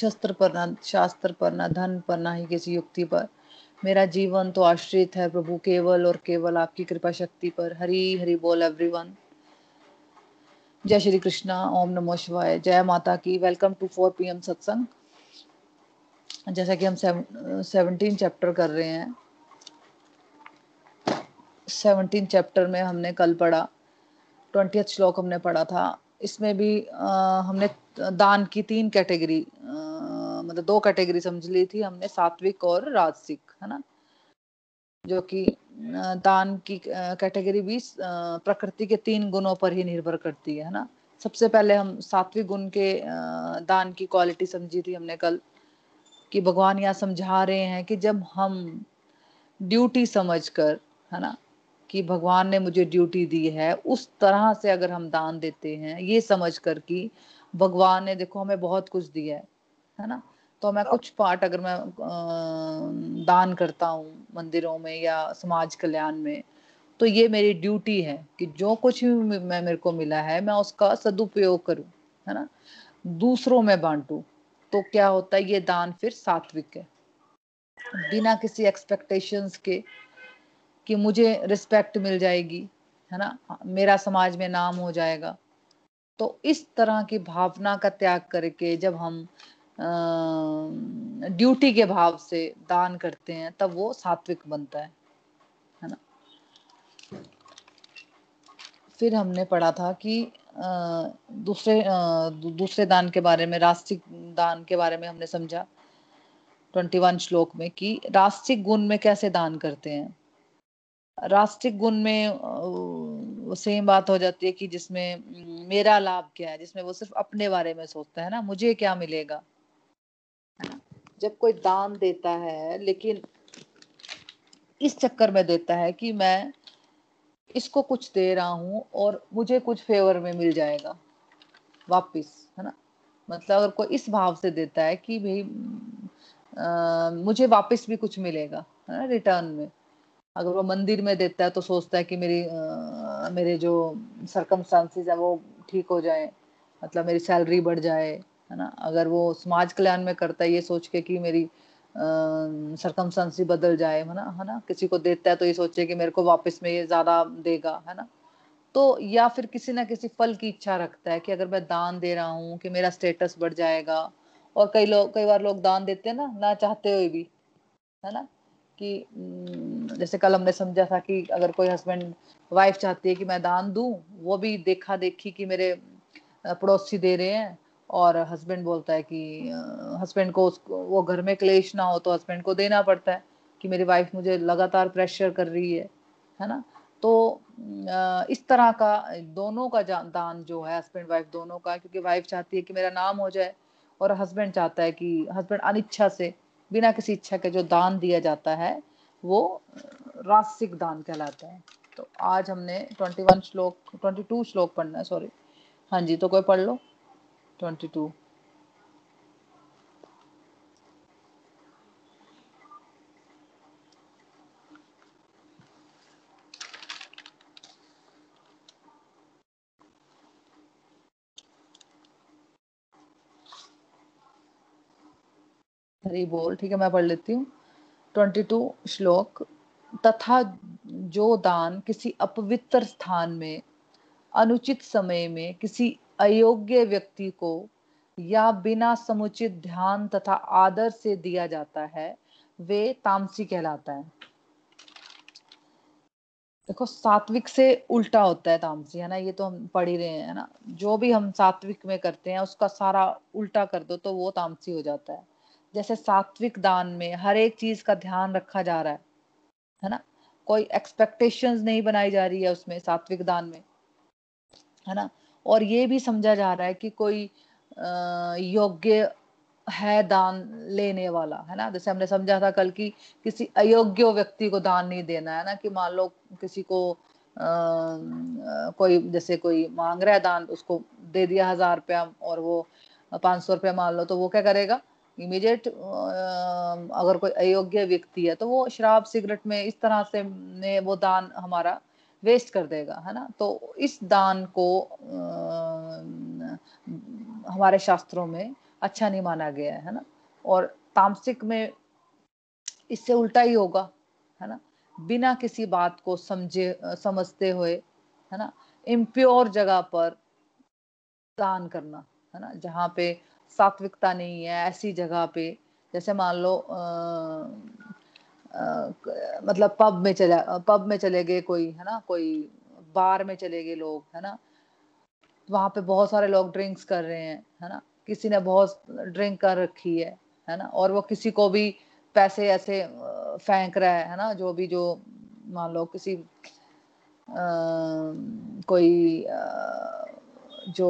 शस्त्र पर न, शास्त्र पर न, धन पर न ही किसी युक्ति पर। मेरा जीवन तो आश्रित है प्रभु, केवल और केवल आपकी कृपा शक्ति पर। हरी हरी बोल एवरीवन जय श्री कृष्णा, ओम नमो शिवाय। जय माता की। Welcome to four P M satsang जैसा कि हम सेवनटीन चैप्टर कर रहे हैं। सेवनटीन चैप्टर में हमने कल पढ़ा। ट्वेंटी श्लोक हमने पढ़ा था। इसमें भी आ, हमने दान की तीन कैटेगरी मतलब दो कैटेगरी समझ ली थी हमने सात्विक और राजसिक है ना? जो कि दान की कैटेगरी भी प्रकृति के तीन गुणों पर ही निर्भर करती है ना? सबसे पहले हम सात्विक गुण के दान की क्वालिटी समझी थी हमने कल कि भगवान यहाँ समझा रहे हैं कि जब हम ड्यूटी समझकर है ना कि भगवान ने मुझे ड्यूटी दी है, उस तरह से अगर हम दान देते हैं, ये समझ कर कि भगवान ने देखो हमें बहुत कुछ दिया है है ना? तो मैं कुछ पार्ट अगर मैं दान करता हूँ मंदिरों में या समाज कल्याण में तो ये मेरी ड्यूटी है कि जो कुछ भी मैं मेरे को मिला है, मैं उसका सदुपयोग करूँ, है ना? दूसरों में बांटू तो क्या होता है, ये दान फिर सात्विक है। बिना किसी एक्सपेक्टेशंस के कि मुझे रिस्पेक्ट मिल जाएगी, है ना? मेरा समाज में नाम हो जाएगा। तो इस तरह की भावना का त्याग करके जब हम ड्यूटी के भाव से दान करते हैं, तब वो सात्विक बनता है है ना? फिर हमने पढ़ा था कि दूसरे दूसरे दान के बारे में, रास्तिक दान के बारे में हमने समझा, ट्वेंटी वन श्लोक में कि रास्तिक गुण में कैसे दान करते हैं? राष्ट्रिक गुण में सेम बात हो जाती है कि जिसमें मेरा लाभ क्या है, जिसमें वो सिर्फ़ अपने बारे में सोचता है ना, मुझे क्या मिलेगा? जब कोई दान देता है, लेकिन इस चक्कर में देता है कि मैं इसको कुछ दे रहा हूँ और मुझे कुछ फेवर में मिल जाएगा, वापिस, है ना? मतलब अगर कोई इस भाव से देता है कि भाई मुझे वापस भी कुछ मिलेगा, है ना रिटर्न में। अगर वो मंदिर में देता है तो सोचता है कि मेरी आ, मेरे जो सरकमस्टांसिस है वो ठीक हो जाए मतलब मेरी सैलरी बढ़ जाए है ना? अगर वो समाज कल्याण में करता है ये सोच के कि मेरी सरकमस्टांसिस बदल जाए है ना? है ना? किसी को देता है तो ये सोचे कि मेरे को वापस में ये ज़्यादा देगा है ना? तो या फिर किसी ना किसी फल की इच्छा रखता है कि अगर मैं दान दे रहा हूँ कि मेरा स्टेटस बढ़ जाएगा और कई लोग कई बार लोग दान देते हैं ना ना चाहते हुए भी है ना? कि जैसे कल हमने समझा था कि अगर कोई हस्बैंड वाइफ चाहती है कि मैं दान दूँ, वो भी देखा देखी कि मेरे पड़ोसी दे रहे हैं और हस्बैंड बोलता है कि हस्बैंड को उसको, वो घर में क्लेश ना हो तो हस्बैंड को देना पड़ता है कि मेरी वाइफ मुझे लगातार प्रेशर कर रही है है ना? तो इस तरह का, दोनों का दान जो है हस्बैंड वाइफ दोनों का, क्योंकि वाइफ चाहती है कि मेरा नाम हो जाए और हस्बैंड चाहता है कि हस्बैंड अनिच्छा से बिना किसी इच्छा के जो दान दिया जाता है, वो रासिक दान कहलाता है। तो आज हमने 21 श्लोक 22 श्लोक पढ़ना है, सॉरी। हाँ जी तो कोई पढ़ लो। 22 हरी बोल, ठीक है, मैं पढ़ लेती हूँ। ट्वेंटी टू श्लोक, तथा जो दान किसी अपवित्र स्थान में, अनुचित समय में किसी अयोग्य व्यक्ति को या बिना समुचित ध्यान तथा आदर से दिया जाता है, वे तामसी कहलाता है। देखो, सात्विक से उल्टा होता है तामसी, है ना? ये तो हम पढ़ ही रहे हैं ना? जो भी हम सात्विक में करते हैं, उसका सारा उल्टा कर दो तो वो तामसी हो जाता है। जैसे सात्विक दान में हर एक चीज़ का ध्यान रखा जा रहा है है ना? कोई एक्सपेक्टेशंस नहीं बनाई जा रही है उसमें सात्विक दान में है ना? और ये भी समझा जा रहा है कि कोई योग्य है दान लेने वाला है ना? जैसे हमने समझा था कल की किसी अयोग्य व्यक्ति को दान नहीं देना है ना कि मान लो किसी को आ, कोई जैसे कोई मांग रहा है दान उसको दे दिया हज़ार रुपया और वो पाँच सौ रुपया मान लो तो वो क्या करेगा? इमीडिएट अगर कोई अयोग्य व्यक्ति है तो वो शराब सिगरेट में इस तरह से ने वो दान हमारा वेस्ट कर देगा है ना? तो इस दान को आ, हमारे शास्त्रों में अच्छा नहीं माना गया है ना? और तामसिक में इससे उल्टा ही होगा है ना? बिना किसी बात को समझे समझते हुए है ना? इम्प्योर जगह पर दान करना है ना? जहाँ पे सात्विकता नहीं है ऐसी जगह पे। जैसे मान लो आ, आ, मतलब पब में चले पब में चले गए कोई है ना? कोई बार में चले गए लोग है ना? वहाँ पे बहुत सारे लोग ड्रिंक्स कर रहे हैं है ना? किसी ने बहुत ड्रिंक कर रखी है है ना? और वो किसी को भी पैसे ऐसे फेंक रहा है है ना? जो भी जो मान लो किसी आ, कोई आ, जो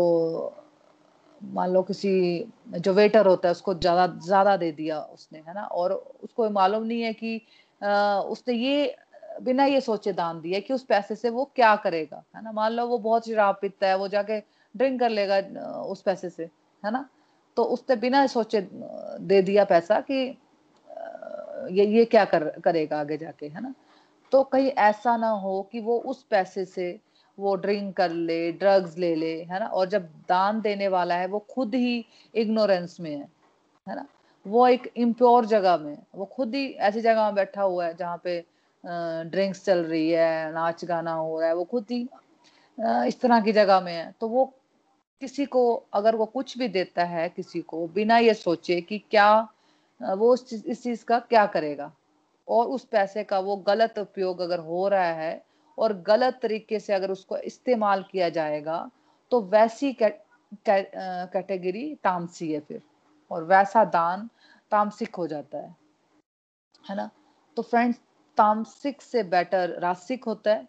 मान लो किसी जो वेटर होता है उसको ज़्यादा ज़्यादा दे दिया उसने है ना? और उसको मालूम नहीं है कि आ, उसने ये बिना ये सोचे दान दिया कि उस पैसे से वो क्या करेगा है ना? मान लो वो बहुत शराब पीता है वो जाके ड्रिंक कर लेगा उस पैसे से है ना? तो उसने बिना सोचे दे दिया पैसा कि ये ये क्या कर करेगा आगे जाके है ना? तो कहीं ऐसा ना हो कि वो उस पैसे से वो ड्रिंक कर ले ड्रग्स ले ले, है ना? और जब दान देने वाला है, वो खुद ही इग्नोरेंस में है है ना? वो एक इम्प्योर जगह में वो खुद ही ऐसी जगह में बैठा हुआ है जहाँ पे ड्रिंक्स चल रही है, नाच गाना हो रहा है, वो खुद ही इस तरह की जगह में है। तो वो किसी को, अगर वो कुछ भी देता है किसी को, बिना ये सोचे कि क्या वो इस चीज़ का क्या करेगा? और उस पैसे का वो गलत उपयोग अगर हो रहा है और गलत तरीके से अगर उसको इस्तेमाल किया जाएगा तो वैसी कैटेगरी तामसी है फिर। और वैसा दान तामसिक हो जाता है। है ना? तो फ्रेंड्स, तामसिक से बेटर रासिक होता है।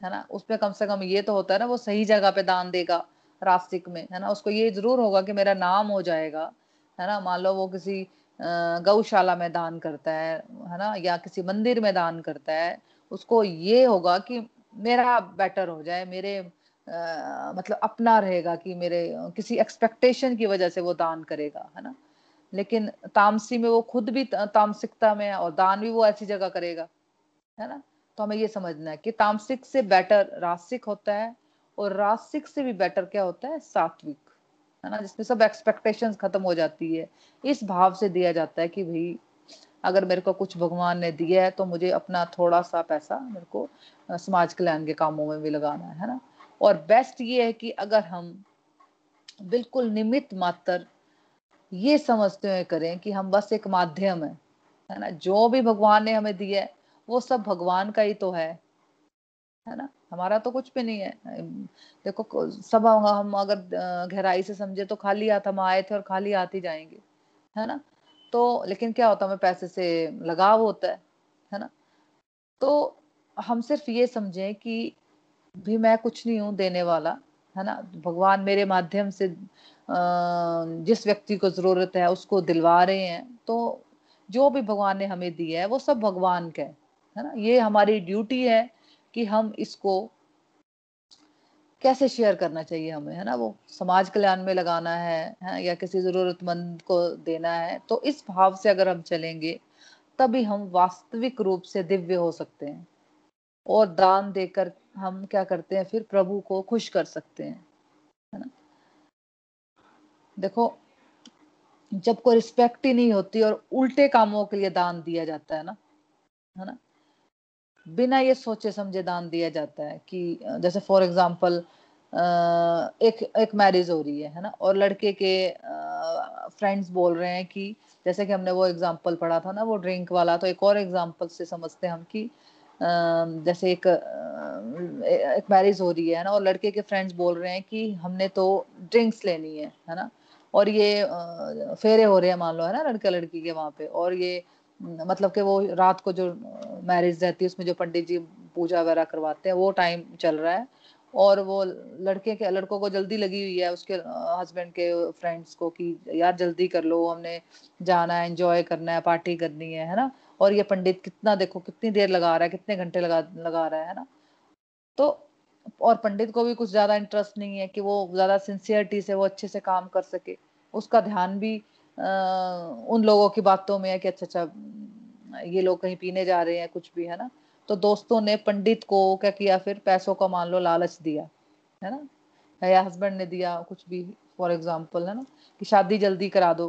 है ना? उसमें कम से कम ये तो होता है ना, वो सही जगह पे दान देगा रास्तिक में। है ना? उसको ये ज़रूर होगा कि मेरा नाम हो जाएगा। है ना? मान लो वो किसी गौशाला में दान करता है है ना? या किसी मंदिर में दान करता है उसको ये होगा कि मेरा बेटर हो जाए मेरे आ, मतलब अपना रहेगा कि मेरे किसी एक्सपेक्टेशन की वजह से वो दान करेगा है ना? लेकिन तामसी में वो खुद भी तामसिकता में और दान भी वो ऐसी जगह करेगा है ना? तो हमें ये समझना है कि तामसिक से बेटर रासिक होता है और रासिक से भी बेटर क्या होता है? सात्विक है ना? जिसमें सब एक्सपेक्टेशंस खत्म हो जाती है। इस भाव से दिया जाता है कि भाई अगर मेरे को कुछ भगवान ने दिया है तो मुझे अपना थोड़ा सा पैसा मेरे को समाज कल्याण के कामों में भी लगाना है ना? और बेस्ट ये है कि अगर हम बिल्कुल निमित मात्र ये समझते हुए करें कि हम बस एक माध्यम है है ना? जो भी भगवान ने हमें दिया है, वो सब भगवान का ही तो है है ना? हमारा तो कुछ भी नहीं है। देखो सब हम अगर गहराई से समझे तो खाली हाथ हम आए थे और खाली हाथ ही जाएँगे, है ना? तो लेकिन क्या होता है, हमें पैसे से लगाव होता है है ना? तो हम सिर्फ़ ये समझें कि भी मैं कुछ नहीं हूँ देने वाला, है ना? भगवान मेरे माध्यम से जिस व्यक्ति को ज़रूरत है उसको दिलवा रहे हैं तो जो भी भगवान ने हमें दिया है, वो सब भगवान का है ना? ये हमारी ड्यूटी है कि हम इसको कैसे शेयर करना चाहिए हमें है ना? वो समाज कल्याण में लगाना है, है या किसी जरूरतमंद को देना है तो इस भाव से अगर हम चलेंगे तभी हम वास्तविक रूप से दिव्य हो सकते हैं। और दान देकर हम क्या करते हैं? फिर प्रभु को खुश कर सकते हैं है ना? देखो जब कोई रिस्पेक्ट ही नहीं होती और उल्टे कामों के लिए दान दिया जाता है ना है ना? बिना ये सोचे समझे दान दिया जाता है कि जैसे फॉर एग्ज़ाम्पल एक एक मैरिज हो रही है है ना? और लड़के के फ्रेंड्स बोल रहे हैं कि, जैसे कि हमने वो एग्ज़ाम्पल पढ़ा था ना, वो ड्रिंक वाला तो एक और एग्ज़ाम्पल से समझते हम कि जैसे एक एक मैरिज हो रही है ना? और लड़के के फ्रेंड्स बोल रहे हैं कि, हमने तो ड्रिंक्स लेनी है है ना? और ये फेरे हो रहे हैं, मान लो, है ना लड़का लड़की के वहाँ पे, और ये मतलब कि वो रात को जो मैरिज रहती है, उसमें जो पंडित जी पूजा वगैरह करवाते हैं, वो टाइम चल रहा है। और वो लड़के के, लड़कों को जल्दी लगी हुई है उसके हस्बैंड के फ्रेंड्स को कि यार जल्दी कर लो, हमने जाना है एंजॉय करना है पार्टी करनी है है ना? और ये पंडित कितना, देखो कितनी देर लगा रहा है, कितने घंटे लगा लगा रहा है ना? तो और पंडित को भी कुछ ज़्यादा इंटरेस्ट नहीं है कि वो ज़्यादा सिंसियरिटी से, वो अच्छे से काम कर सके। उसका ध्यान भी उन लोगों की बातों में है कि अच्छा अच्छा ये लोग कहीं पीने जा रहे हैं, कुछ भी, है ना? तो दोस्तों ने पंडित को क्या किया फिर? पैसों का मान लो, लालच दिया, है ना? या हस्बैंड ने दिया कुछ भी फॉर एग्ज़ाम्पल है ना? कि शादी जल्दी करा दो,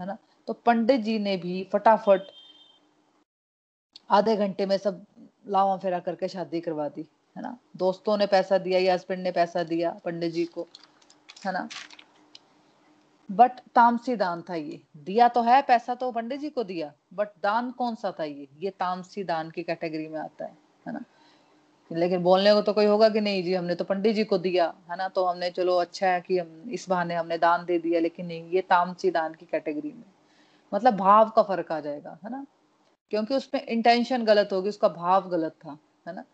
है ना? तो पंडित जी ने भी फटाफट आधे घंटे में सब लावा फेरा करके शादी करवा दी, है ना? दोस्तों ने पैसा दिया, या हस्बैंड ने पैसा दिया पंडित जी को, है ना? बट तामसी दान था ये। दिया तो है, पैसा तो पंडित जी को दिया बट दान कौन सा था ये? ये तामसी दान की कैटेगरी में आता है है ना? लेकिन बोलने को तो कोई होगा कि नहीं जी, हमने तो पंडित जी को दिया, है ना? तो हमने, चलो अच्छा है कि हम, इस बहाने हमने दान दे दिया, लेकिन नहीं, ये तामसी दान की कैटेगरी में। मतलब भाव का फ़र्क आ जाएगा, है ना? क्योंकि उसमें इंटेंशन गलत होगी, उसका भाव गलत था, है ना?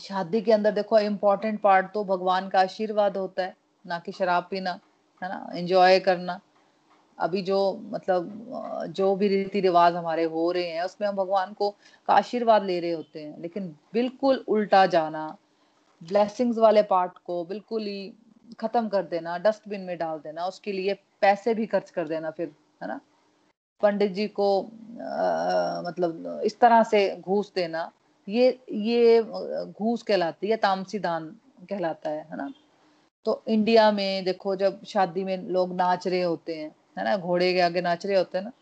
शादी के अंदर देखो इम्पोर्टेंट पार्ट तो भगवान का आशीर्वाद होता है। ना कि शराब पीना है ना? एंजॉय करना। अभी जो मतलब जो भी रीति रिवाज हमारे हो रहे हैं उसमें हम भगवान को का आशीर्वाद ले रहे होते हैं। लेकिन बिल्कुल उल्टा जाना ब्लेसिंग्स वाले पार्ट को बिल्कुल ही खत्म कर देना डस्टबिन में डाल देना उसके लिए पैसे भी खर्च कर देना फिर है ना? पंडित जी को आ, मतलब इस तरह से घूस देना ये ये घूस कहलाती है तामसी दान कहलाता है है ना? तो इंडिया में देखो जब शादी में लोग नाच रहे होते हैं, है ना, घोड़े के आगे नाच रहे होते हैं ना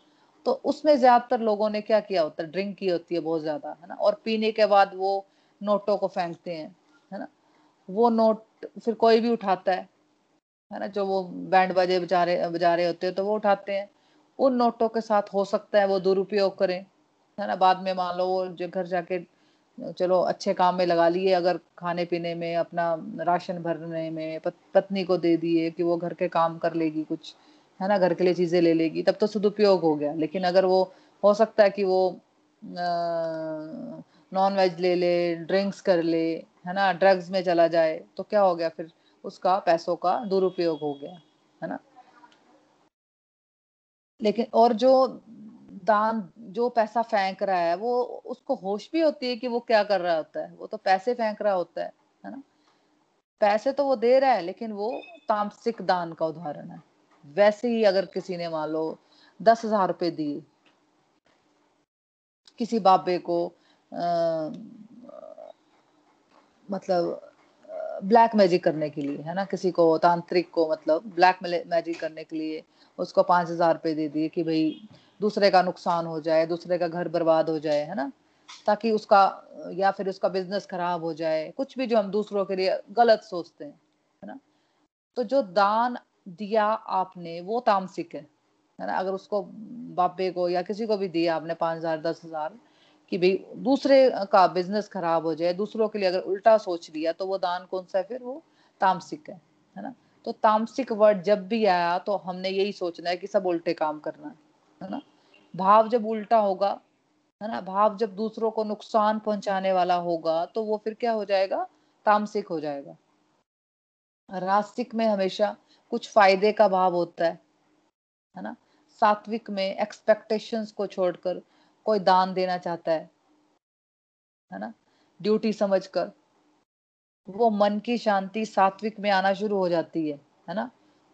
तो उसमें ज़्यादातर लोगों ने क्या किया होता है? ड्रिंक की होती है बहुत ज़्यादा, है ना, और पीने के बाद वो नोटों को फेंकते हैं, है ना, वो नोट फिर कोई भी उठाता है है ना, जो वो बैंड बाजे बजा रहे बजा रहे होते हैं तो वो उठाते हैं, उन नोटों के साथ हो सकता है वो दुरुपयोग करें, है ना, बाद में मान लो वो जो घर जाके चलो, अच्छे काम में लगा लिए, अगर खाने पीने में, अपना राशन भरने में पत्नी को दे दिए कि वो घर के काम कर लेगी कुछ, है ना, घर के लिए चीज़ें ले लेगी, तब तो सदुपयोग हो गया। लेकिन अगर वो, हो सकता है कि वो नॉन वेज ले ले ड्रिंक्स कर ले, है ना ड्रग्स में चला जाए तो क्या हो गया फिर? उसका पैसों का दुरुपयोग हो गया, है ना? लेकिन और जो दान जो पैसा फेंक रहा है वो उसको होश भी होती है कि वो क्या कर रहा होता है। वो तो पैसे फेंक रहा होता है है ना? पैसे तो वो दे रहा है लेकिन वो तामसिक दान का उदाहरण है। वैसे ही अगर किसी ने मान लो दस हज़ार रुपए दिए किसी बाबे को आ, मतलब ब्लैक मैजिक करने के लिए है ना? किसी को तांत्रिक को मतलब ब्लैक मैजिक करने के लिए उसको पाँच हज़ार रुपए दे दिए कि भाई दूसरे का नुकसान हो जाए, दूसरे का घर बर्बाद हो जाए, है ना? ताकि उसका, या फिर उसका बिज़नेस खराब हो जाए, कुछ भी जो हम दूसरों के लिए गलत सोचते हैं, है ना? तो जो दान दिया आपने, वो तामसिक है है ना? अगर उसको बापे को या किसी को भी दिया आपने पाँच हज़ार, दस हज़ार कि भाई दूसरे का बिज़नेस खराब हो जाए, दूसरों के लिए अगर उल्टा सोच लिया तो वो दान कौन सा है? फिर वो तामसिक है है ना? तो तामसिक वर्ड जब भी आया तो हमने यही सोचना है कि सब उल्टे काम करना है। है ना? भाव जब उल्टा होगा, है ना? भाव जब दूसरों को नुकसान पहुँचाने वाला होगा तो वो फिर क्या हो जाएगा? तामसिक हो जाएगा। रास्तिक में हमेशा कुछ फ़ायदे का भाव होता है है ना? सात्विक में एक्सपेक्टेशंस को छोड़कर कोई दान देना चाहता है है ना? ड्यूटी समझकर, वो मन की शांति सात्विक में आना शुरू हो जाती है है ना?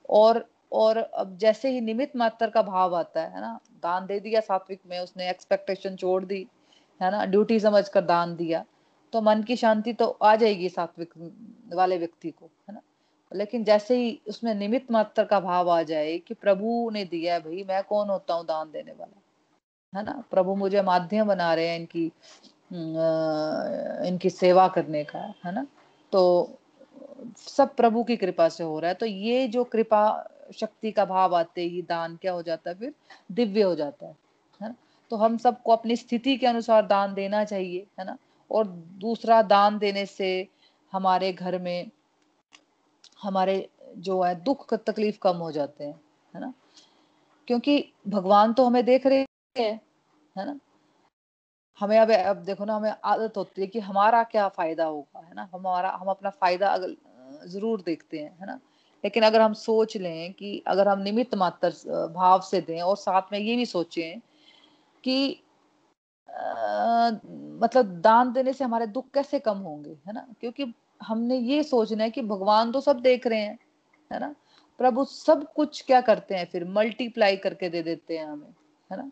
और और अब जैसे ही निमित मात्र का भाव आता है ना? दान दे दिया सात्विक में, उसने एक्सपेक्टेशन छोड़ दी, है ना? ड्यूटी समझकर दान दिया तो मन की शांति तो आ जाएगी सात्विक वाले व्यक्ति को, है ना? लेकिन जैसे ही उसमें निमित मात्र का भाव आ जाए कि प्रभु ने दिया है भाई, मैं कौन होता हूँ दान देने वाला? है ना? प्रभु मुझे माध्यम बना रहे हैं इनकी इनकी सेवा करने का, है ना? तो सब प्रभु की कृपा से हो रहा है। तो ये जो कृपा शक्ति का भाव आते ही दान क्या हो जाता है फिर? दिव्य हो जाता है है ना? तो हम सबको अपनी स्थिति के अनुसार दान देना चाहिए, है ना? और दूसरा दान देने से हमारे घर में हमारे जो है दुख तकलीफ़ कम हो जाते हैं, है ना? क्योंकि भगवान तो हमें देख रहे हैं, है ना? हमें अब अब देखो ना, हमें आदत होती है कि हमारा क्या फ़ायदा होगा, है ना? हमारा, हम अपना फ़ायदा ज़रूर देखते हैं, है ना? लेकिन अगर हम सोच लें कि अगर हम निमित्त मात्र भाव से दें और साथ में ये भी सोचें कि आ, मतलब दान देने से हमारे दुख कैसे कम होंगे है ना? क्योंकि हमने ये सोचना है कि भगवान तो सब देख रहे हैं है ना? प्रभु सब कुछ क्या करते हैं फिर? मल्टीप्लाई करके दे देते हैं हमें है ना?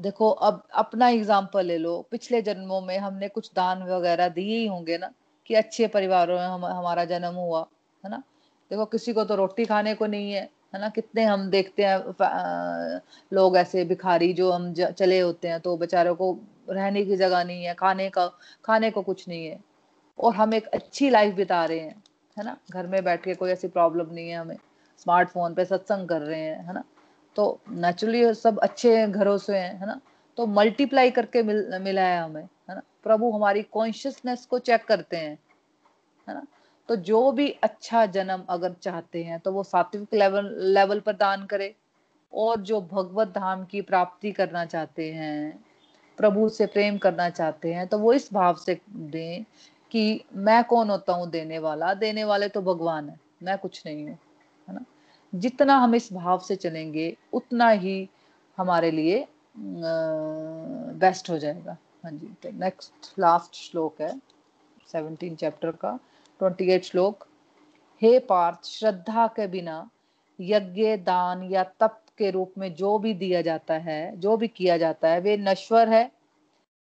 देखो अब अपना एग्ज़ाम्पल ले लो। पिछले जन्मों में हमने कुछ दान वगैरह दिए ही होंगे ना? कि अच्छे परिवारों में हम, हमारा जन्म हुआ, है ना? देखो, किसी को तो रोटी खाने को नहीं है है ना? कितने हम देखते हैं लोग ऐसे भिखारी जो हम चले होते हैं तो बेचारों को रहने की जगह नहीं है, खाने का, खाने को कुछ नहीं है। और हम एक अच्छी लाइफ बिता रहे हैं, है ना? घर में बैठ के कोई ऐसी प्रॉब्लम नहीं है हमें। स्मार्टफ़ोन पे सत्संग कर रहे हैं, है ना? तो नेचुरली सब अच्छे घरों से हैं, है ना? तो मल्टीप्लाई करके मिल, मिला है हमें, है ना? प्रभु हमारी कॉन्शियसनेस को चेक करते हैं, है ना? तो जो भी अच्छा जन्म अगर चाहते हैं तो वो सात्विक लेवल लेवल पर दान करे। और जो भगवत धाम की प्राप्ति करना चाहते हैं, प्रभु से प्रेम करना चाहते हैं तो वो इस भाव से दें कि मैं कौन होता हूँ देने वाला? देने वाले तो भगवान है, मैं कुछ नहीं हूँ, है ना? जितना हम इस भाव से चलेंगे, उतना ही हमारे लिए बेस्ट हो जाएगा। हाँ जी तो नेक्स्ट लास्ट श्लोक है सेवनटीन चैप्टर का ट्वेंटी एट श्लोक। हे पार्थ, श्रद्धा के बिना यज्ञ, दान या तप के रूप में जो भी दिया जाता है, जो भी किया जाता है, वे नश्वर है,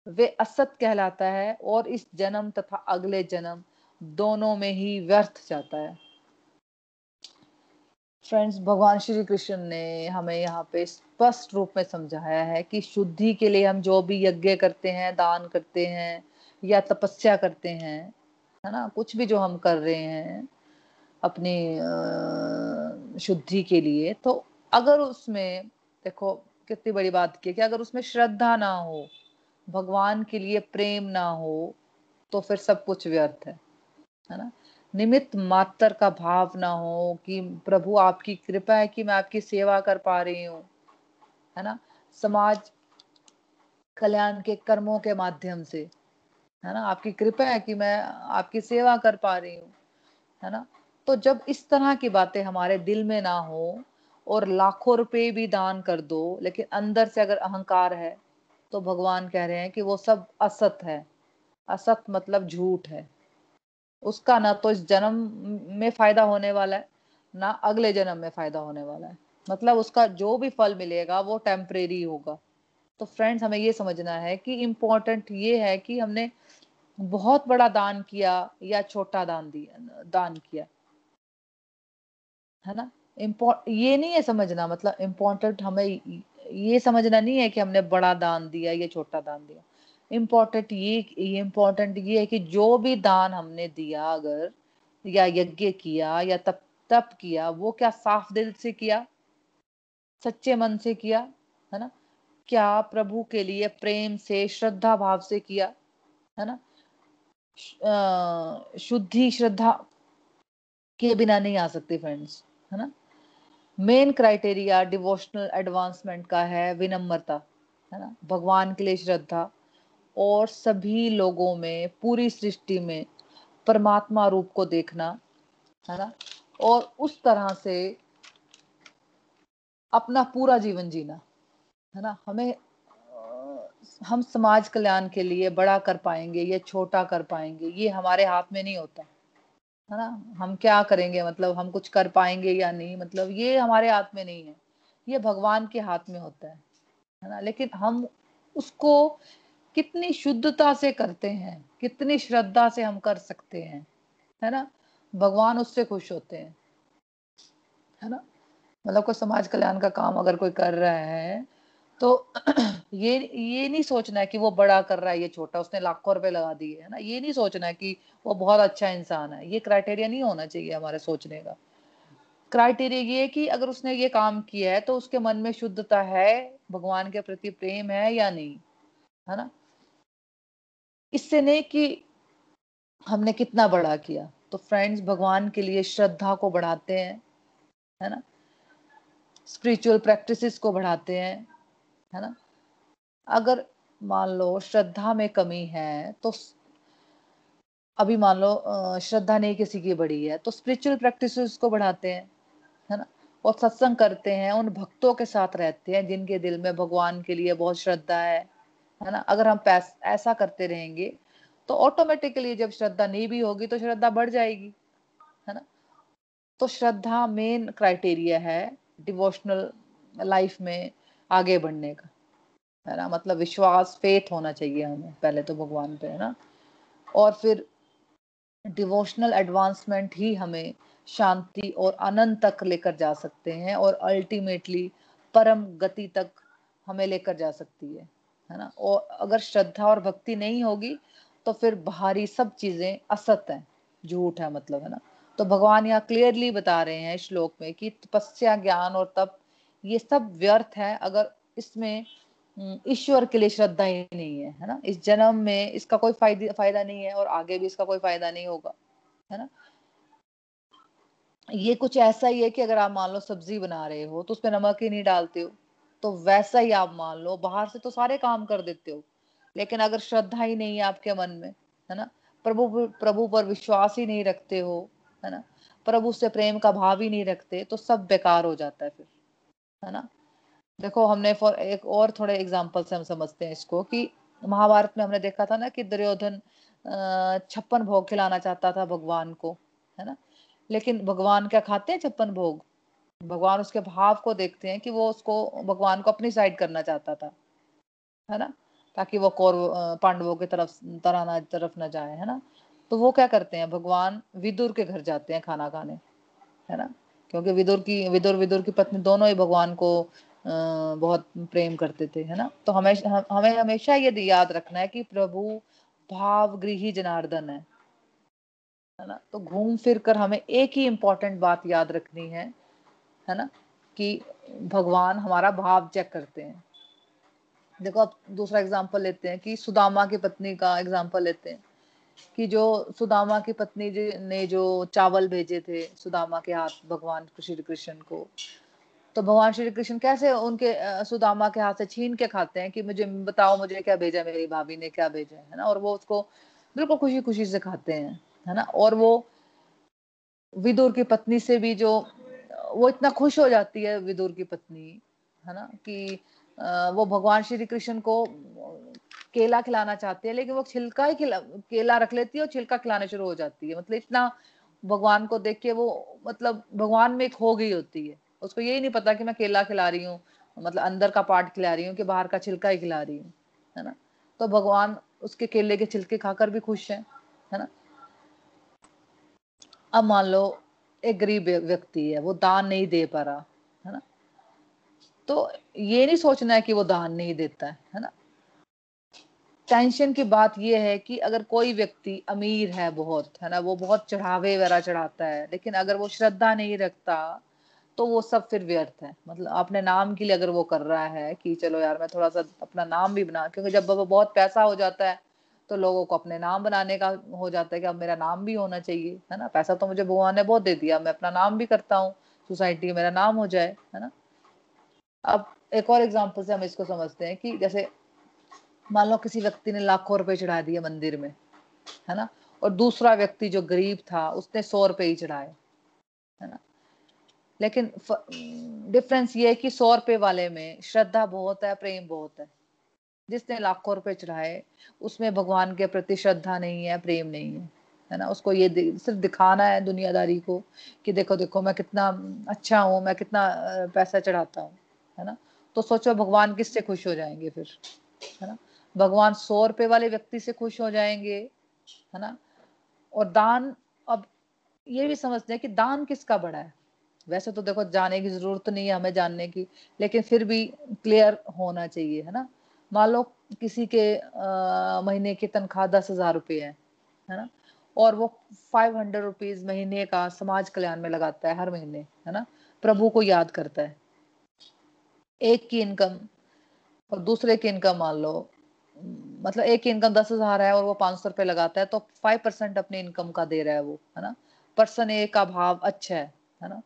वे असत कहलाता है और इस जन्म तथा अगले जन्म दोनों में ही व्यर्थ जाता है। फ्रेंड्स भगवान श्री कृष्ण ने हमें यहाँ पे स्पष्ट रूप में समझाया है कि शुद्धि के लिए हम जो भी यज्ञ करते हैं, दान करते हैं या तपस्या करते हैं, है ना, कुछ भी जो हम कर रहे हैं अपनी शुद्धि के लिए तो अगर उसमें, देखो, कितनी बड़ी बात की कि अगर उसमें श्रद्धा ना हो, भगवान के लिए प्रेम ना हो तो फिर सब कुछ व्यर्थ है है ना। निमित्त मात्र का भाव ना हो कि प्रभु आपकी कृपा है कि मैं आपकी सेवा कर पा रही हूँ, है ना? समाज कल्याण के कर्मों के माध्यम से, है ना? आपकी कृपा है कि मैं आपकी सेवा कर पा रही हूँ, है ना? तो जब इस तरह की बातें हमारे दिल में ना हो और लाखों रुपए भी दान कर दो, लेकिन अंदर से अगर अहंकार है तो भगवान कह रहे हैं कि वो सब असत है। असत मतलब झूठ है। उसका ना तो इस जन्म में फ़ायदा होने वाला है, ना अगले जन्म में फ़ायदा होने वाला है। मतलब उसका जो भी फल मिलेगा, वो टेम्परेरी होगा। तो फ्रेंड्स हमें ये समझना है कि इम्पोर्टेंट ये है कि हमने बहुत बड़ा दान किया या छोटा दान दिया, दान किया। है ना? इम्पोर्ट ये नहीं है समझना मतलब इम्पोर्टेंट हमें ये समझना नहीं है कि हमने बड़ा दान दिया या छोटा दान दिया। इम्पोर्टेंट ये इम्पोर्टेंट ये है कि जो भी दान हमने दिया अगर, या यज्ञ किया, या तप तप किया, वो क्या साफ़ दिल से किया? सच्चे मन से किया? है ना? क्या प्रभु के लिए प्रेम से, श्रद्धा भाव से किया? है ना? शुद्धि, श्रद्धा के बिना नहीं आ सकती फ्रेंड्स है ना? मेन क्राइटेरिया डिवोशनल एडवांसमेंट का है विनम्रता, है ना? भगवान के लिए श्रद्धा और सभी लोगों में, पूरी सृष्टि में परमात्मा रूप को देखना, है ना? और उस तरह से अपना पूरा जीवन जीना, है ना? हमें हम समाज कल्याण के लिए बड़ा कर पाएँगे या छोटा कर पाएँगे, ये हमारे हाथ में नहीं होता, है ना? हम क्या करेंगे? मतलब हम कुछ कर पाएँगे या नहीं? मतलब ये हमारे हाथ में नहीं है, ये भगवान के हाथ में होता है है ना? लेकिन हम उसको कितनी शुद्धता से करते हैं, कितनी श्रद्धा से हम कर सकते हैं, है ना? भगवान उससे खुश होते हैं, है ना? मतलब कोई समाज कल्याण का काम अगर कोई कर रहा है तो ये ये नहीं सोचना है कि वो बड़ा कर रहा है, ये छोटा, उसने लाखों रुपए लगा दिए, है ना? ये नहीं सोचना है कि वो बहुत अच्छा इंसान है, ये क्राइटेरिया नहीं होना चाहिए हमारे सोचने का। क्राइटेरिया ये है कि अगर उसने ये काम किया है तो उसके मन में शुद्धता है, भगवान के प्रति प्रेम है या नहीं, है ना? इससे नहीं कि हमने कितना बड़ा किया। तो फ्रेंड्स भगवान के लिए श्रद्धा को बढ़ाते हैं, है ना? स्पिरिचुअल प्रैक्टिसेस को बढ़ाते हैं, है ना? अगर मान लो श्रद्धा में कमी है तो अभी मान लो श्रद्धा नहीं किसी की बड़ी है तो स्पिरिचुअल प्रैक्टिसेस को बढ़ाते हैं, है ना? और सत्संग करते हैं, उन भक्तों के साथ रहते हैं, जिनके दिल में भगवान के लिए बहुत श्रद्धा है। है ना? अगर हम ऐसा करते रहेंगे तो ऑटोमेटिकली जब श्रद्धा नहीं भी होगी तो श्रद्धा बढ़ जाएगी, है ना? तो श्रद्धा मेन क्राइटेरिया है डिवोशनल लाइफ में आगे बढ़ने का, है ना? मतलब विश्वास फेथ होना चाहिए हमें, पहले तो भगवान पे, है ना? और फिर डिवोशनल एडवांसमेंट ही हमें शांति और आनंद तक लेकर जा सकते हैं और अल्टीमेटली परम गति तक हमें लेकर जा सकती है। है ना? और अगर श्रद्धा और भक्ति नहीं होगी तो फिर बाहरी सब चीज़ें असत है, झूठ है मतलब है ना? तो भगवान यहाँ क्लियरली बता रहे हैं श्लोक में कि तपस्या, ज्ञान और तप, ये सब व्यर्थ है, अगर इसमें ईश्वर के लिए श्रद्धा ही नहीं है है ना? इस जन्म में इसका कोई फ़ायदा फ़ायदा नहीं है और आगे भी इसका कोई फ़ायदा नहीं होगा, है ना? ये कुछ ऐसा ही है कि अगर आप मान लो सब्ज़ी बना रहे हो तो उसमें नमक ही नहीं डालते हो। तो वैसा ही आप मान लो, बाहर से तो सारे काम कर देते हो। लेकिन अगर श्रद्धा ही नहीं है आपके मन में, है ना? प्रभु प्रभु पर विश्वास ही नहीं रखते हो, है ना? प्रभु से प्रेम का भाव ही नहीं रखते तो सब बेकार हो जाता है फिर, है ना? देखो, हमने फॉर एक और थोड़े एग्ज़ाम्पल से हम समझते हैं इसको कि महाभारत में हमने देखा था ना कि दुर्योधन छप्पन भोग खिलाना चाहता था भगवान को, है ना? लेकिन भगवान क्या खाते हैं छप्पन भोग? भगवान उसके भाव को देखते हैं कि वो उसको, भगवान को अपनी साइड करना चाहता था, है ना? ताकि वो कौर पांडवों की तरफ़ तरह ना तरफ़ ना जाए, है ना? तो वो क्या करते हैं? भगवान विदुर के घर जाते हैं खाना खाने, है ना? क्योंकि विदुर की, विदुर विदुर की पत्नी दोनों ही भगवान को बहुत प्रेम करते थे, है ना? तो हमें हमें हमेशा ये याद रखना है कि प्रभु भाव गृही जनार्दन है है ना? तो घूम फिर कर हमें एक ही इम्पोर्टेंट बात याद रखनी है है ना, कि भगवान हमारा भाव चेक करते हैं। देखो, अब दूसरा एग्ज़ाम्पल लेते हैं कि सुदामा की पत्नी का एग्ज़ाम्पल लेते हैं कि जो सुदामा की पत्नी ने जो चावल भेजे थे सुदामा के हाथ, भगवान श्री कृष्ण को। तो भगवान श्री कृष्ण कैसे उनके सुदामा के हाथ से छीन के खाते हैं कि मुझे, बताओ मुझे क्या भेजा मेरी भाभी ने क्या भेजा है ना? और वो उसको बिल्कुल खुशी खुशी से खाते हैं, है ना? और वो विदुर की पत्नी से भी जो वो इतना खुश हो जाती है विदुर की पत्नी, है ना, कि वो भगवान श्री कृष्ण को, केला खिलाना चाहती है, लेकिन वो छिलका ही खिला, केला रख लेती है और छिलका खिलाने शुरू हो जाती है। मतलब इतना भगवान को देख के वो मतलब भगवान में खो गई होती है। उसको यही नहीं पता कि मैं केला खिला रही हूँ मतलब अंदर का पार्ट खिला रही हूँ कि बाहर का छिलका ही खिला रही हूँ, है ना। तो भगवान उसके केले के छिलके खाकर भी खुश है है ना। अब मान लो एक गरीब व्यक्ति है, वो दान नहीं दे पा रहा, है ना? तो ये नहीं सोचना है कि वो दान नहीं देता है है ना? टेंशन की बात यह है कि अगर कोई व्यक्ति अमीर है बहुत, है ना? वो बहुत चढ़ावे वगैरह चढ़ाता है, लेकिन अगर वो श्रद्धा नहीं रखता तो वो सब फिर व्यर्थ है। मतलब अपने नाम के लिए अगर वो कर रहा है कि, चलो यार, मैं थोड़ा सा अपना नाम भी बना, क्योंकि जब बहुत पैसा हो जाता है तो लोगों को अपने नाम बनाने का हो जाता है कि अब मेरा नाम भी होना चाहिए, है ना? पैसा तो मुझे भगवान ने बहुत दे दिया, मैं अपना नाम भी करता हूँ, सोसाइटी में मेरा नाम हो जाए, है ना? अब एक और एग्ज़ाम्पल से हम इसको समझते हैं कि जैसे मान लो किसी व्यक्ति ने लाखों रुपए चढ़ा दिए मंदिर में, है ना? और दूसरा व्यक्ति जो गरीब था, उसने सौ रुपए ही चढ़ाए, है ना? लेकिन डिफरेंस ये है कि सौ रुपए वाले में श्रद्धा बहुत है, प्रेम बहुत है। जिसने लाखों रुपए चढ़ाए, उसमें भगवान के प्रति श्रद्धा नहीं है, प्रेम नहीं है है ना? उसको ये सिर्फ़ दिखाना है दुनियादारी को कि देखो देखो, मैं कितना अच्छा हूँ, मैं कितना पैसा चढ़ाता हूँ, है ना? तो सोचो भगवान किससे खुश हो जाएँगे फिर, है ना? भगवान सौ रुपए वाले व्यक्ति से खुश हो जाएँगे, है ना? और दान, अब ये भी समझते हैं कि दान किसका बड़ा है? वैसे तो देखो, जाने की ज़रूरत नहीं है हमें जानने की, लेकिन फिर भी क्लियर होना चाहिए, है ना? मान लो किसी के आ, महीने की तनख्वाह दस हज़ार रुपये है है ना? और वो फाइव हंड्रेड रुपीज़ महीने का समाज कल्याण में लगाता है हर महीने है ना? प्रभु को याद करता है। एक की इनकम और दूसरे की इनकम मान लो मतलब एक की इनकम दस हज़ार है और वो पाँच सौ रुपए लगाता है तो फाइव परसेंट अपनी इनकम का दे रहा है वो है ना? पर्सन ए का भाव अच्छा है है ना?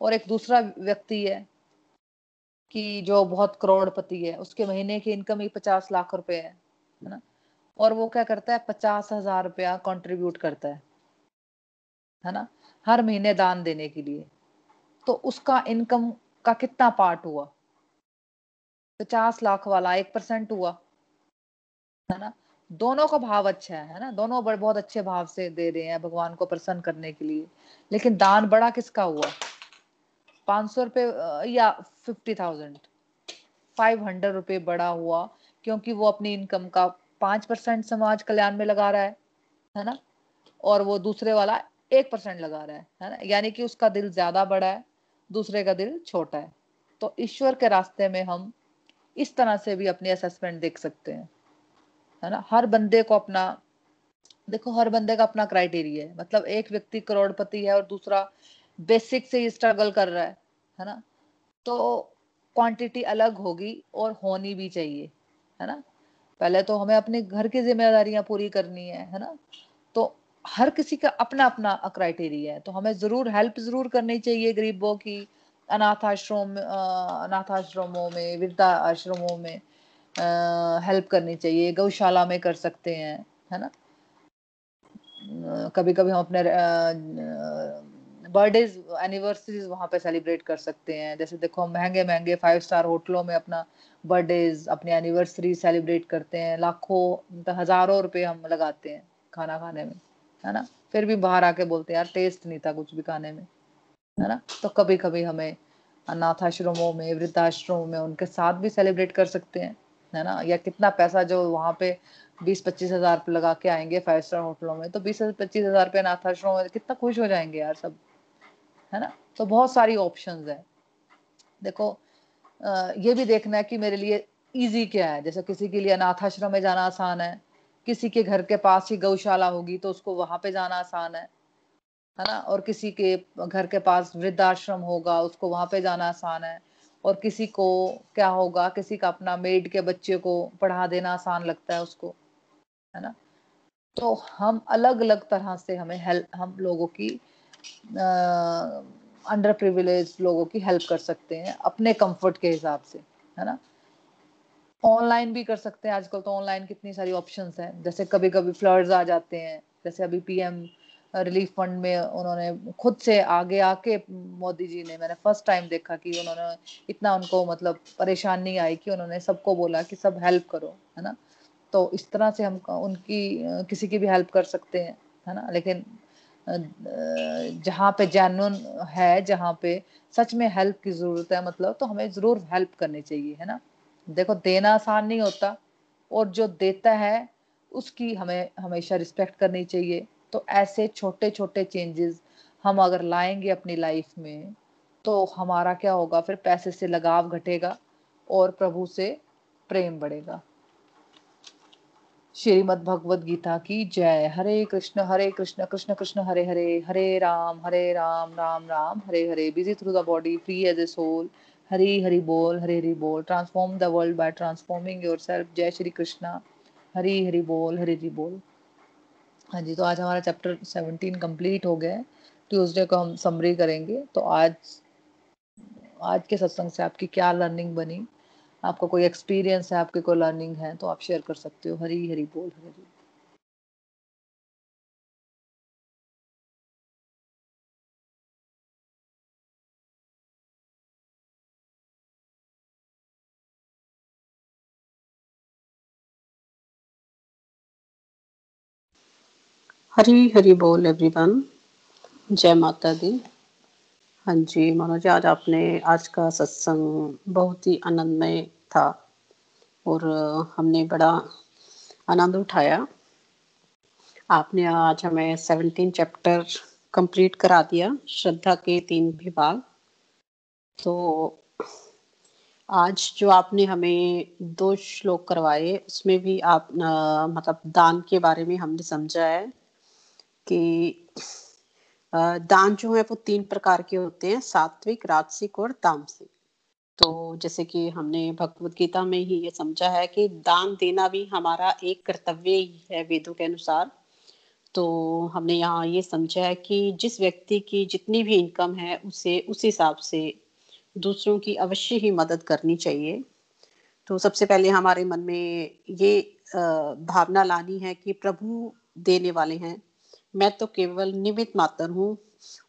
और एक दूसरा व्यक्ति है कि जो बहुत करोड़पति है, उसके महीने की इनकम ही पचास लाख रुपए है है ना? और वो क्या करता है, पचास हज़ार रुपया कंट्रीब्यूट करता है है ना? हर महीने दान देने के लिए। तो उसका इनकम का कितना पार्ट हुआ? पचास लाख वाला, एक परसेंट हुआ, है ना? दोनों का भाव अच्छा है है ना? दोनों बहुत अच्छे भाव से दे रहे हैं भगवान को प्रसन्न करने के लिए। लेकिन दान बड़ा किसका हुआ? पाँच सौ रुपए या फिफ्टी थाउज़ेंड फाइव हंड्रेड रुपए बड़ा हुआ, क्योंकि वो अपनी इनकम का पाँच परसेंट समाज कल्याण में लगा रहा है है ना? और वो दूसरे वाला एक परसेंट लगा रहा है है ना? यानी कि उसका दिल ज़्यादा बड़ा है, दूसरे का दिल छोटा है। तो ईश्वर के रास्ते में हम इस तरह से भी अपनी असेसमेंट देख सकते हैं, है ना? हर बंदे को अपना, देखो, हर बंदे का अपना क्राइटेरिया है। मतलब एक व्यक्ति करोड़पति है और दूसरा बेसिक से ही स्ट्रगल कर रहा है। है ना? तो क्वांटिटी अलग होगी और होनी भी चाहिए, है ना? पहले तो हमें अपने घर की जिम्मेदारियाँ पूरी करनी है है ना? तो हर किसी का अपना अपना क्राइटेरिया है तो हमें ज़रूर हेल्प ज़रूर करनी चाहिए गरीबों की, अनाथ आश्रम अनाथ आश्रमों में, वृद्धा आश्रमों में हेल्प करनी चाहिए, गौशाला में कर सकते हैं, है ना? कभी कभी हम अपने बर्थडेज एनिवर्सरीज वहाँ पे सेलिब्रेट कर सकते हैं। जैसे देखो हम महँगे महँगे फाइव स्टार होटलों में अपना बर्थडेज अपनी एनिवर्सरी सेलिब्रेट करते हैं। लाखों मतलब हज़ारों रुपए हम लगाते हैं खाना खाने में, है ना? फिर भी बाहर आके बोलते हैं, यार टेस्ट नहीं था कुछ भी खाने में, है ना? तो कभी कभी हमें अनाथ आश्रमों में, वृद्धाश्रमों में उनके साथ भी सेलिब्रेट कर सकते हैं, है ना? या कितना पैसा जो वहाँ पे बीस पच्चीस हज़ार लगा के आएँगे फाइव स्टार होटलों में तो बीस पच्चीस हज़ार रुपये अनाथ आश्रमों में कितना खुश हो जाएँगे यार सब। है ना? तो बहुत सारी ऑप्शन है। देखो ये भी देखना है कि मेरे लिए इजी क्या है। जैसे किसी के लिए अनाथ आश्रम में जाना आसान है, किसी के घर के पास ही गौशाला होगी तो उसको वहाँ पे जाना आसान है है ना? और किसी के घर के पास वृद्धाश्रम होगा, उसको वहाँ पे जाना आसान है। और किसी को क्या होगा, किसी का अपना मेड के बच्चे को पढ़ा देना आसान लगता है उसको, है ना? तो हम अलग अलग तरह से हमें हेल्प हम लोगों की अंडर प्रिविलेज लोगों की हेल्प कर सकते हैं, अपने कंफर्ट के हिसाब से, है ना? ऑनलाइन भी कर सकते हैं, आजकल तो ऑनलाइन कितनी सारी ऑप्शंस हैं, जैसे कभी कभी फ्लड्स आ जाते हैं, जैसे अभी पीएम रिलीफ फंड में उन्होंने खुद से आगे आके मोदी जी ने, मैंने फ़र्स्ट टाइम देखा कि उन्होंने इतना उनको मतलब परेशान आई कि उन्होंने सबको बोला कि सब हेल्प करो, है ना? तो इस तरह से हम उनकी, किसी की भी हेल्प कर सकते हैं, है ना? लेकिन जहाँ पे जैनुन है, जहाँ पे सच में हेल्प की ज़रूरत है मतलब तो हमें ज़रूर हेल्प करनी चाहिए, है ना? देखो, देना आसान नहीं होता और जो देता है, उसकी हमें, हमेशा रिस्पेक्ट करनी चाहिए। तो ऐसे छोटे छोटे चेंजेस हम अगर लाएँगे अपनी लाइफ में तो हमारा क्या होगा? फिर पैसे से लगाव घटेगा और प्रभु से प्रेम बढ़ेगा। श्रीमद भगवद गीता की जय। Hare Krishna Hare Krishna Krishna Krishna, Hare Hare Hare Rama Hare Rama Rama Rama, Hare Hare. Busy through the body free as a soul Hari Hari बोल, हरे हरि बोल। Transform the world by transforming yourself जय श्री कृष्णा। हरी हरि बोल, हरे हरि बोल। हाँ जी तो आज हमारा chapter seventeen complete हो गया है। ट्यूसडे को हम समरी करेंगे। तो आज आज के सत्संग से आपकी क्या लर्निंग बनी? आपका कोई एक्सपीरियंस है, आपकी कोई लर्निंग है तो आप शेयर कर सकते हो। हरी हरी बोल, हरी हरी हरी हरी बोल एवरीवन जय माता दी। हाँ जी, मनोज आज आपने, आज का सत्संग बहुत ही आनंदमय था और हमने बड़ा आनंद उठाया। आपने आज हमें सेवनटीन चैप्टर कंप्लीट करा दिया, श्रद्धा के तीन विभाग। तो आज जो आपने हमें दो श्लोक करवाए, उसमें भी आप मतलब दान के बारे में हमने समझा है कि दान जो है वो तीन प्रकार के होते हैं, सात्विक, राजसिक और तामसिक। तो जैसे कि हमने भगवत गीता में ही ये समझा है कि दान देना भी हमारा एक कर्तव्य ही है वेदों के अनुसार। तो हमने यहाँ ये समझा है कि जिस व्यक्ति की जितनी भी इनकम है, उसे उस हिसाब से दूसरों की अवश्य ही मदद करनी चाहिए। तो सबसे पहले हमारे मन में ये भावना लानी है कि प्रभु देने वाले हैं। मैं तो केवल निमित मात्र हूँ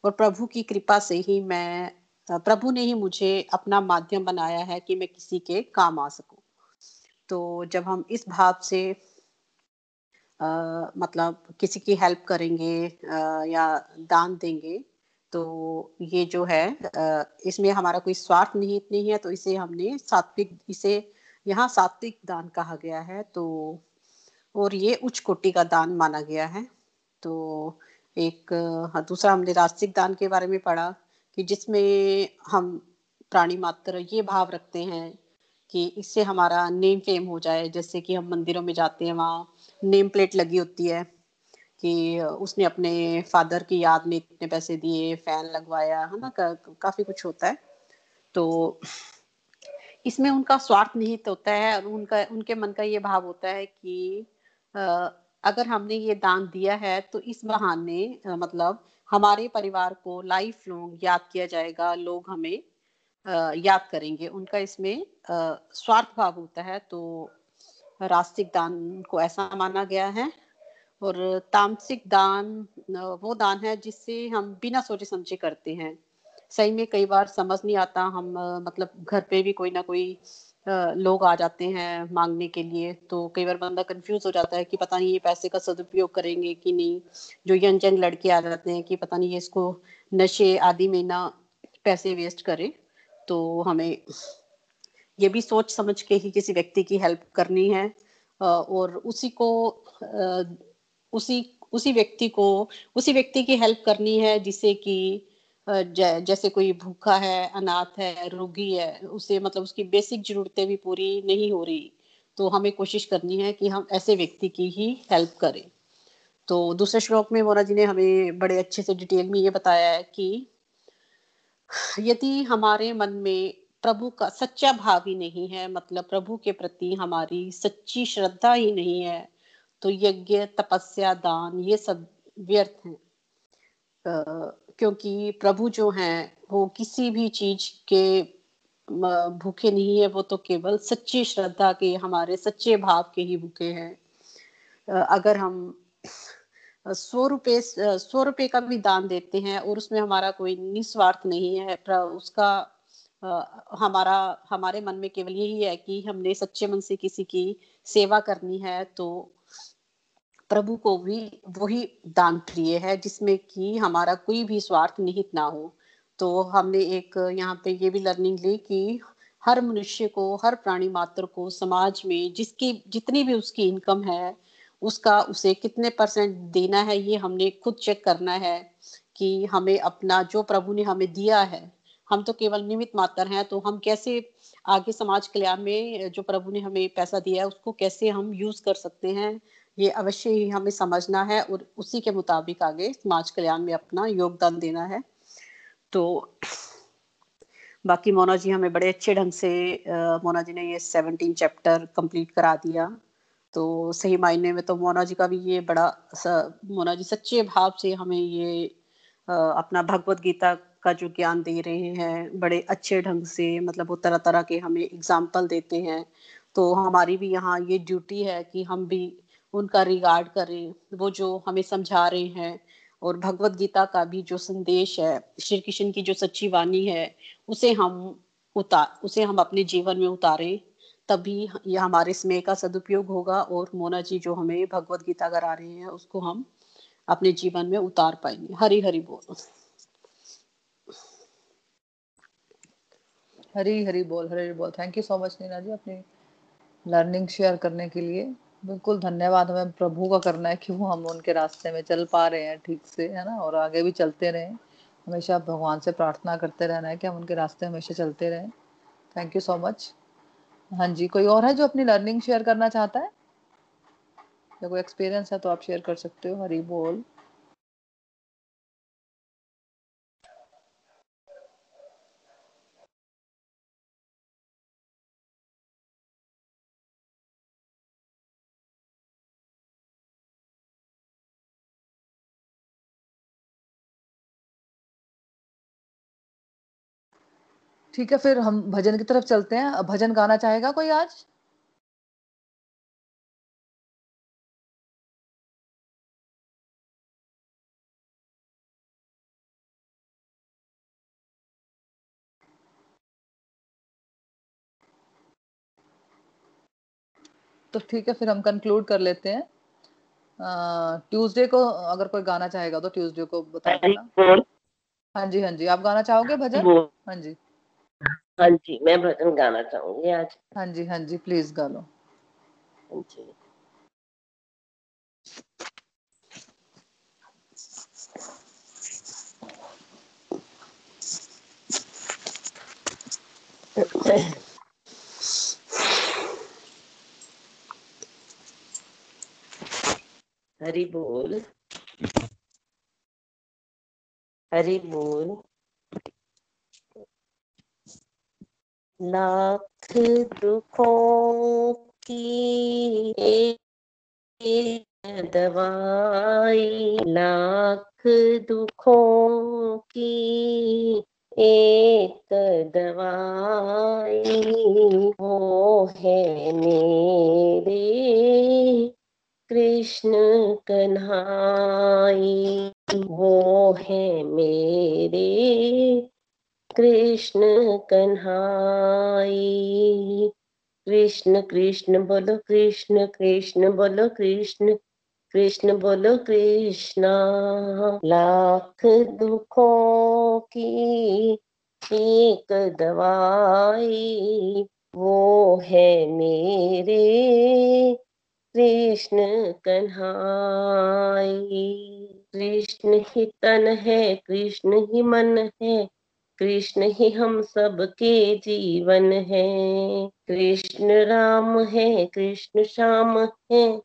और प्रभु की कृपा से ही मैं प्रभु ने ही मुझे अपना माध्यम बनाया है कि मैं किसी के काम आ सकूँ। तो जब हम इस भाव से आ, मतलब किसी की हेल्प करेंगे आ, या दान देंगे तो ये जो है आ, इसमें हमारा कोई स्वार्थ निहित नहीं है तो इसे हमने सात्विक इसे यहाँ सात्विक दान कहा गया है तो और ये उच्च कोटि का दान माना गया है। तो एक हाँ, दूसरा हमने रास्तिक दान के बारे में पढ़ा कि जिसमें हम प्राणी मात्र ये भाव रखते हैं कि इससे हमारा नेम फेम हो जाए। जैसे कि हम मंदिरों में जाते हैं वहाँ नेम प्लेट लगी होती है कि उसने अपने फादर की याद में इतने पैसे दिए फ़ैन लगवाया है ना का, काफ़ी कुछ होता है। तो इसमें उनका स्वार्थ निहित होता है और उनका उनके मन का ये भाव होता है कि अगर हमने ये दान दिया है तो इस बहाने मतलब हमारे परिवार को लाइफ लॉन्ग याद किया जाएगा, लोग हमें याद करेंगे। उनका इसमें स्वार्थ भाव होता है तो रास्तिक दान को ऐसा माना गया है। और तामसिक दान वो दान है जिससे हम बिना सोचे समझे करते हैं। सही में कई बार समझ नहीं आता, हम मतलब घर पे भी कोई ना कोई लोग आ जाते हैं मांगने के लिए तो कई बार बंदा कंफ्यूज हो जाता है कि पता नहीं ये पैसे का सदुपयोग करेंगे कि नहीं। जो यंग यंग लड़के आ जाते हैं कि पता नहीं ये इसको नशे आदि में ना पैसे वेस्ट करे तो हमें ये भी सोच समझ के ही किसी व्यक्ति की हेल्प करनी है। और उसी को उसी उसी व्यक्ति को, उसी व्यक्ति की हेल्प करनी है जिसे कि जैसे कोई भूखा है, अनाथ है, रोगी है, उसे मतलब उसकी बेसिक जरूरतें भी पूरी नहीं हो रही तो हमें कोशिश करनी है कि हम ऐसे व्यक्ति की ही हेल्प करें। तो दूसरे श्लोक में मोरा जी ने हमें बड़े अच्छे से डिटेल में ये बताया है कि, यदि हमारे मन में प्रभु का सच्चा भाव ही नहीं है मतलब प्रभु के प्रति हमारी सच्ची श्रद्धा ही नहीं है तो यज्ञ, तपस्या, दान, ये सब व्यर्थ हैं। क्योंकि प्रभु जो हैं, वो किसी भी चीज़ के भूखे नहीं है, वो तो केवल सच्ची श्रद्धा के, हमारे सच्चे भाव के ही भूखे हैं। अगर हम सौ रुपये सौ रुपये का भी दान देते हैं और उसमें हमारा कोई निस्वार्थ नहीं है उसका हमारा, हमारे मन में केवल यही है कि हमने सच्चे मन से किसी की सेवा करनी है तो प्रभु को भी वही दान प्रिय है, जिसमें कि हमारा कोई भी स्वार्थ निहित ना हो। तो हमने एक यहाँ पे ये भी लर्निंग ली कि हर मनुष्य को, हर प्राणी मात्र को समाज में जिसकी, जितनी भी उसकी इनकम है, उसका उसे कितने परसेंट देना है, ये हमने खुद चेक करना है कि हमें अपना जो प्रभु ने हमें दिया है, हम तो केवल निमित मात्र हैं तो हम कैसे आगे समाज कल्याण में जो प्रभु ने हमें पैसा दिया है, उसको कैसे हम यूज़ कर सकते हैं ये अवश्य ही हमें समझना है और उसी के मुताबिक आगे समाज कल्याण में अपना योगदान देना है। तो बाकी मोना जी हमें बड़े अच्छे ढंग से मोना जी ने ये सेवनटीन चैप्टर कंप्लीट करा दिया। तो सही मायने में तो मोना जी का भी ये बड़ा मोना जी सच्चे भाव से हमें ये अपना भगवत गीता का जो ज्ञान दे रहे हैं, बड़े अच्छे ढंग से मतलब वो तरह तरह के हमें एग्ज़ाम्पल देते हैं। तो हमारी भी यहाँ ये ड्यूटी है कि हम भी उनका रिगार्ड करें, वो जो हमें समझा रहे हैं और भगवत गीता का भी जो संदेश है, श्री कृष्ण की जो सच्ची वाणी है, उसे हम उतार उसे हम अपने जीवन में उतारें, तभी ये हमारे स्मेह का सदुपयोग होगा और मोना जी जो हमें भगवत गीता करा रहे हैं, उसको हम अपने जीवन में उतार पाएँगे। हरी हरी बोल। हरी हरी बोल हरी बोल। Thank you so much Neena ji, अपनी लर्निंग शेयर करने के लिए। बिल्कुल धन्यवाद हमें प्रभु का करना है कि वो हम उनके रास्ते में चल पा रहे हैं ठीक से, है ना? और आगे भी चलते रहें। हमेशा भगवान से प्रार्थना करते रहना है कि हम उनके रास्ते हमेशा चलते रहें। थैंक यू सो मच हाँ जी, कोई और है जो अपनी लर्निंग शेयर करना चाहता है? या कोई एक्सपीरियंस है तो आप शेयर कर सकते हो, हरी बोल। ठीक है फिर हम भजन की तरफ़ चलते हैं। भजन गाना चाहेगा कोई आज? तो ठीक है फिर हम कंक्लूड कर लेते हैं। ट्यूसडे को अगर कोई गाना चाहेगा तो ट्यूसडे को बता देना। हाँ जी हाँ जी। आप गाना चाहोगे भजन? हाँ जी। हाँ जी मैं भजन गाना चाहूँगी आज। हाँ जी हाँ जी प्लीज़ गा लो। हाँ जी। हरी बोल। हरी बोल। लाख दुखों की दवाई लाख दुखों की एक दवाई वो है मेरे कृष्ण कन्हाई वो है मेरे कृष्ण कन्हाई। कृष्ण कृष्ण बोलो, कृष्ण कृष्ण बोलो, कृष्ण कृष्ण बोलो, कृष्णा। लाख दुखों की एक दवाई, वो है मेरे कृष्ण कन्हाई। कृष्ण ही तन है, कृष्ण ही मन है कृष्ण ही हम सबके जीवन है। कृष्ण राम है, कृष्ण श्याम है,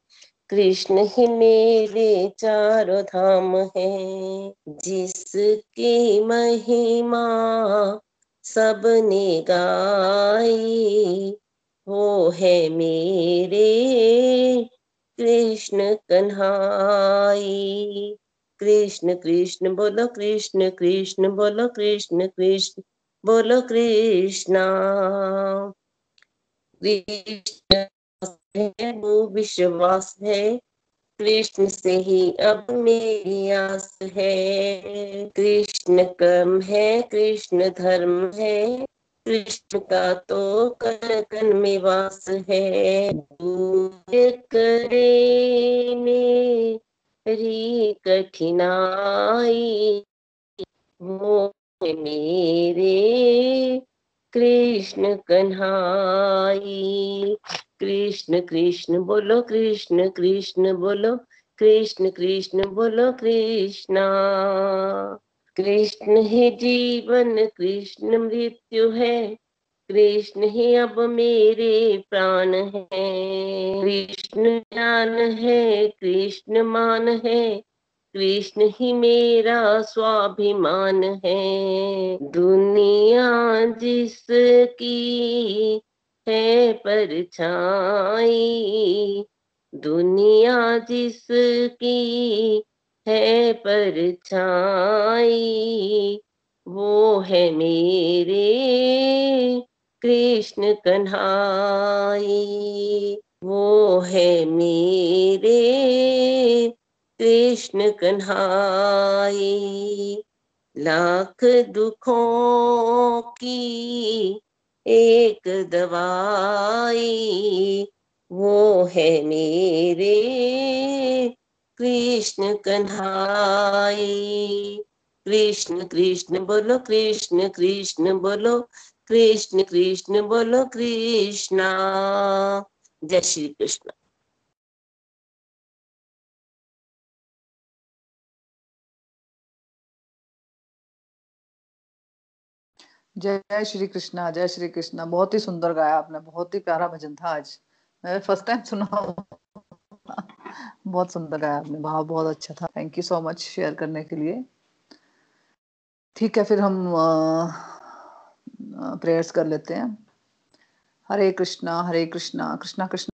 कृष्ण ही मेरे चारों धाम है। जिसकी महिमा सबने गाई, वो है मेरे कृष्ण कन्हाई। कृष्ण कृष्ण बोलो कृष्ण कृष्ण, बोलो कृष्ण कृष्ण, बोलो कृष्णा। कृष्ण वो विश्वास है, कृष्ण से ही अब मेरी आस है। कृष्ण कर्म है, कृष्ण धर्म है, कृष्ण का तो कन कन में वास है। करे मेरी कठिनाई वो है मेरे। कृष्ण कन्हाई, कृष्ण कृष्ण बोलो, कृष्ण कृष्ण बोलो, कृष्ण कृष्ण बोलो, कृष्णा। कृष्ण ही जीवन, कृष्ण मृत्यु है। कृष्ण ही अब मेरे प्राण है। कृष्ण ज्ञान है, कृष्ण मान है, कृष्ण ही मेरा स्वाभिमान है। दुनिया जिसकी है परछाई दुनिया जिसकी है परछाई वो है मेरे कृष्ण कन्हाई, वो है मेरे कृष्ण कन्हाई। लाख दुखों की एक दवाई, वो है मेरे कृष्ण कन्हाई। कृष्ण कृष्ण बोलो, कृष्ण कृष्ण बोलो। कृष्ण कृष्ण बोलो कृष्णा। जय श्री कृष्ण। जय श्री कृष्णा, जय श्री कृष्णा। बहुत ही सुंदर गाया आपने, बहुत ही प्यारा भजन था आज। मैं फ़र्स्ट टाइम सुना बहुत सुंदर गाया आपने, भाव बहुत अच्छा था। Thank you so much share करने के लिए। ठीक है, फिर हम प्रेयर्स कर लेते हैं। हरे कृष्णा हरे कृष्णा कृष्णा कृष्णा।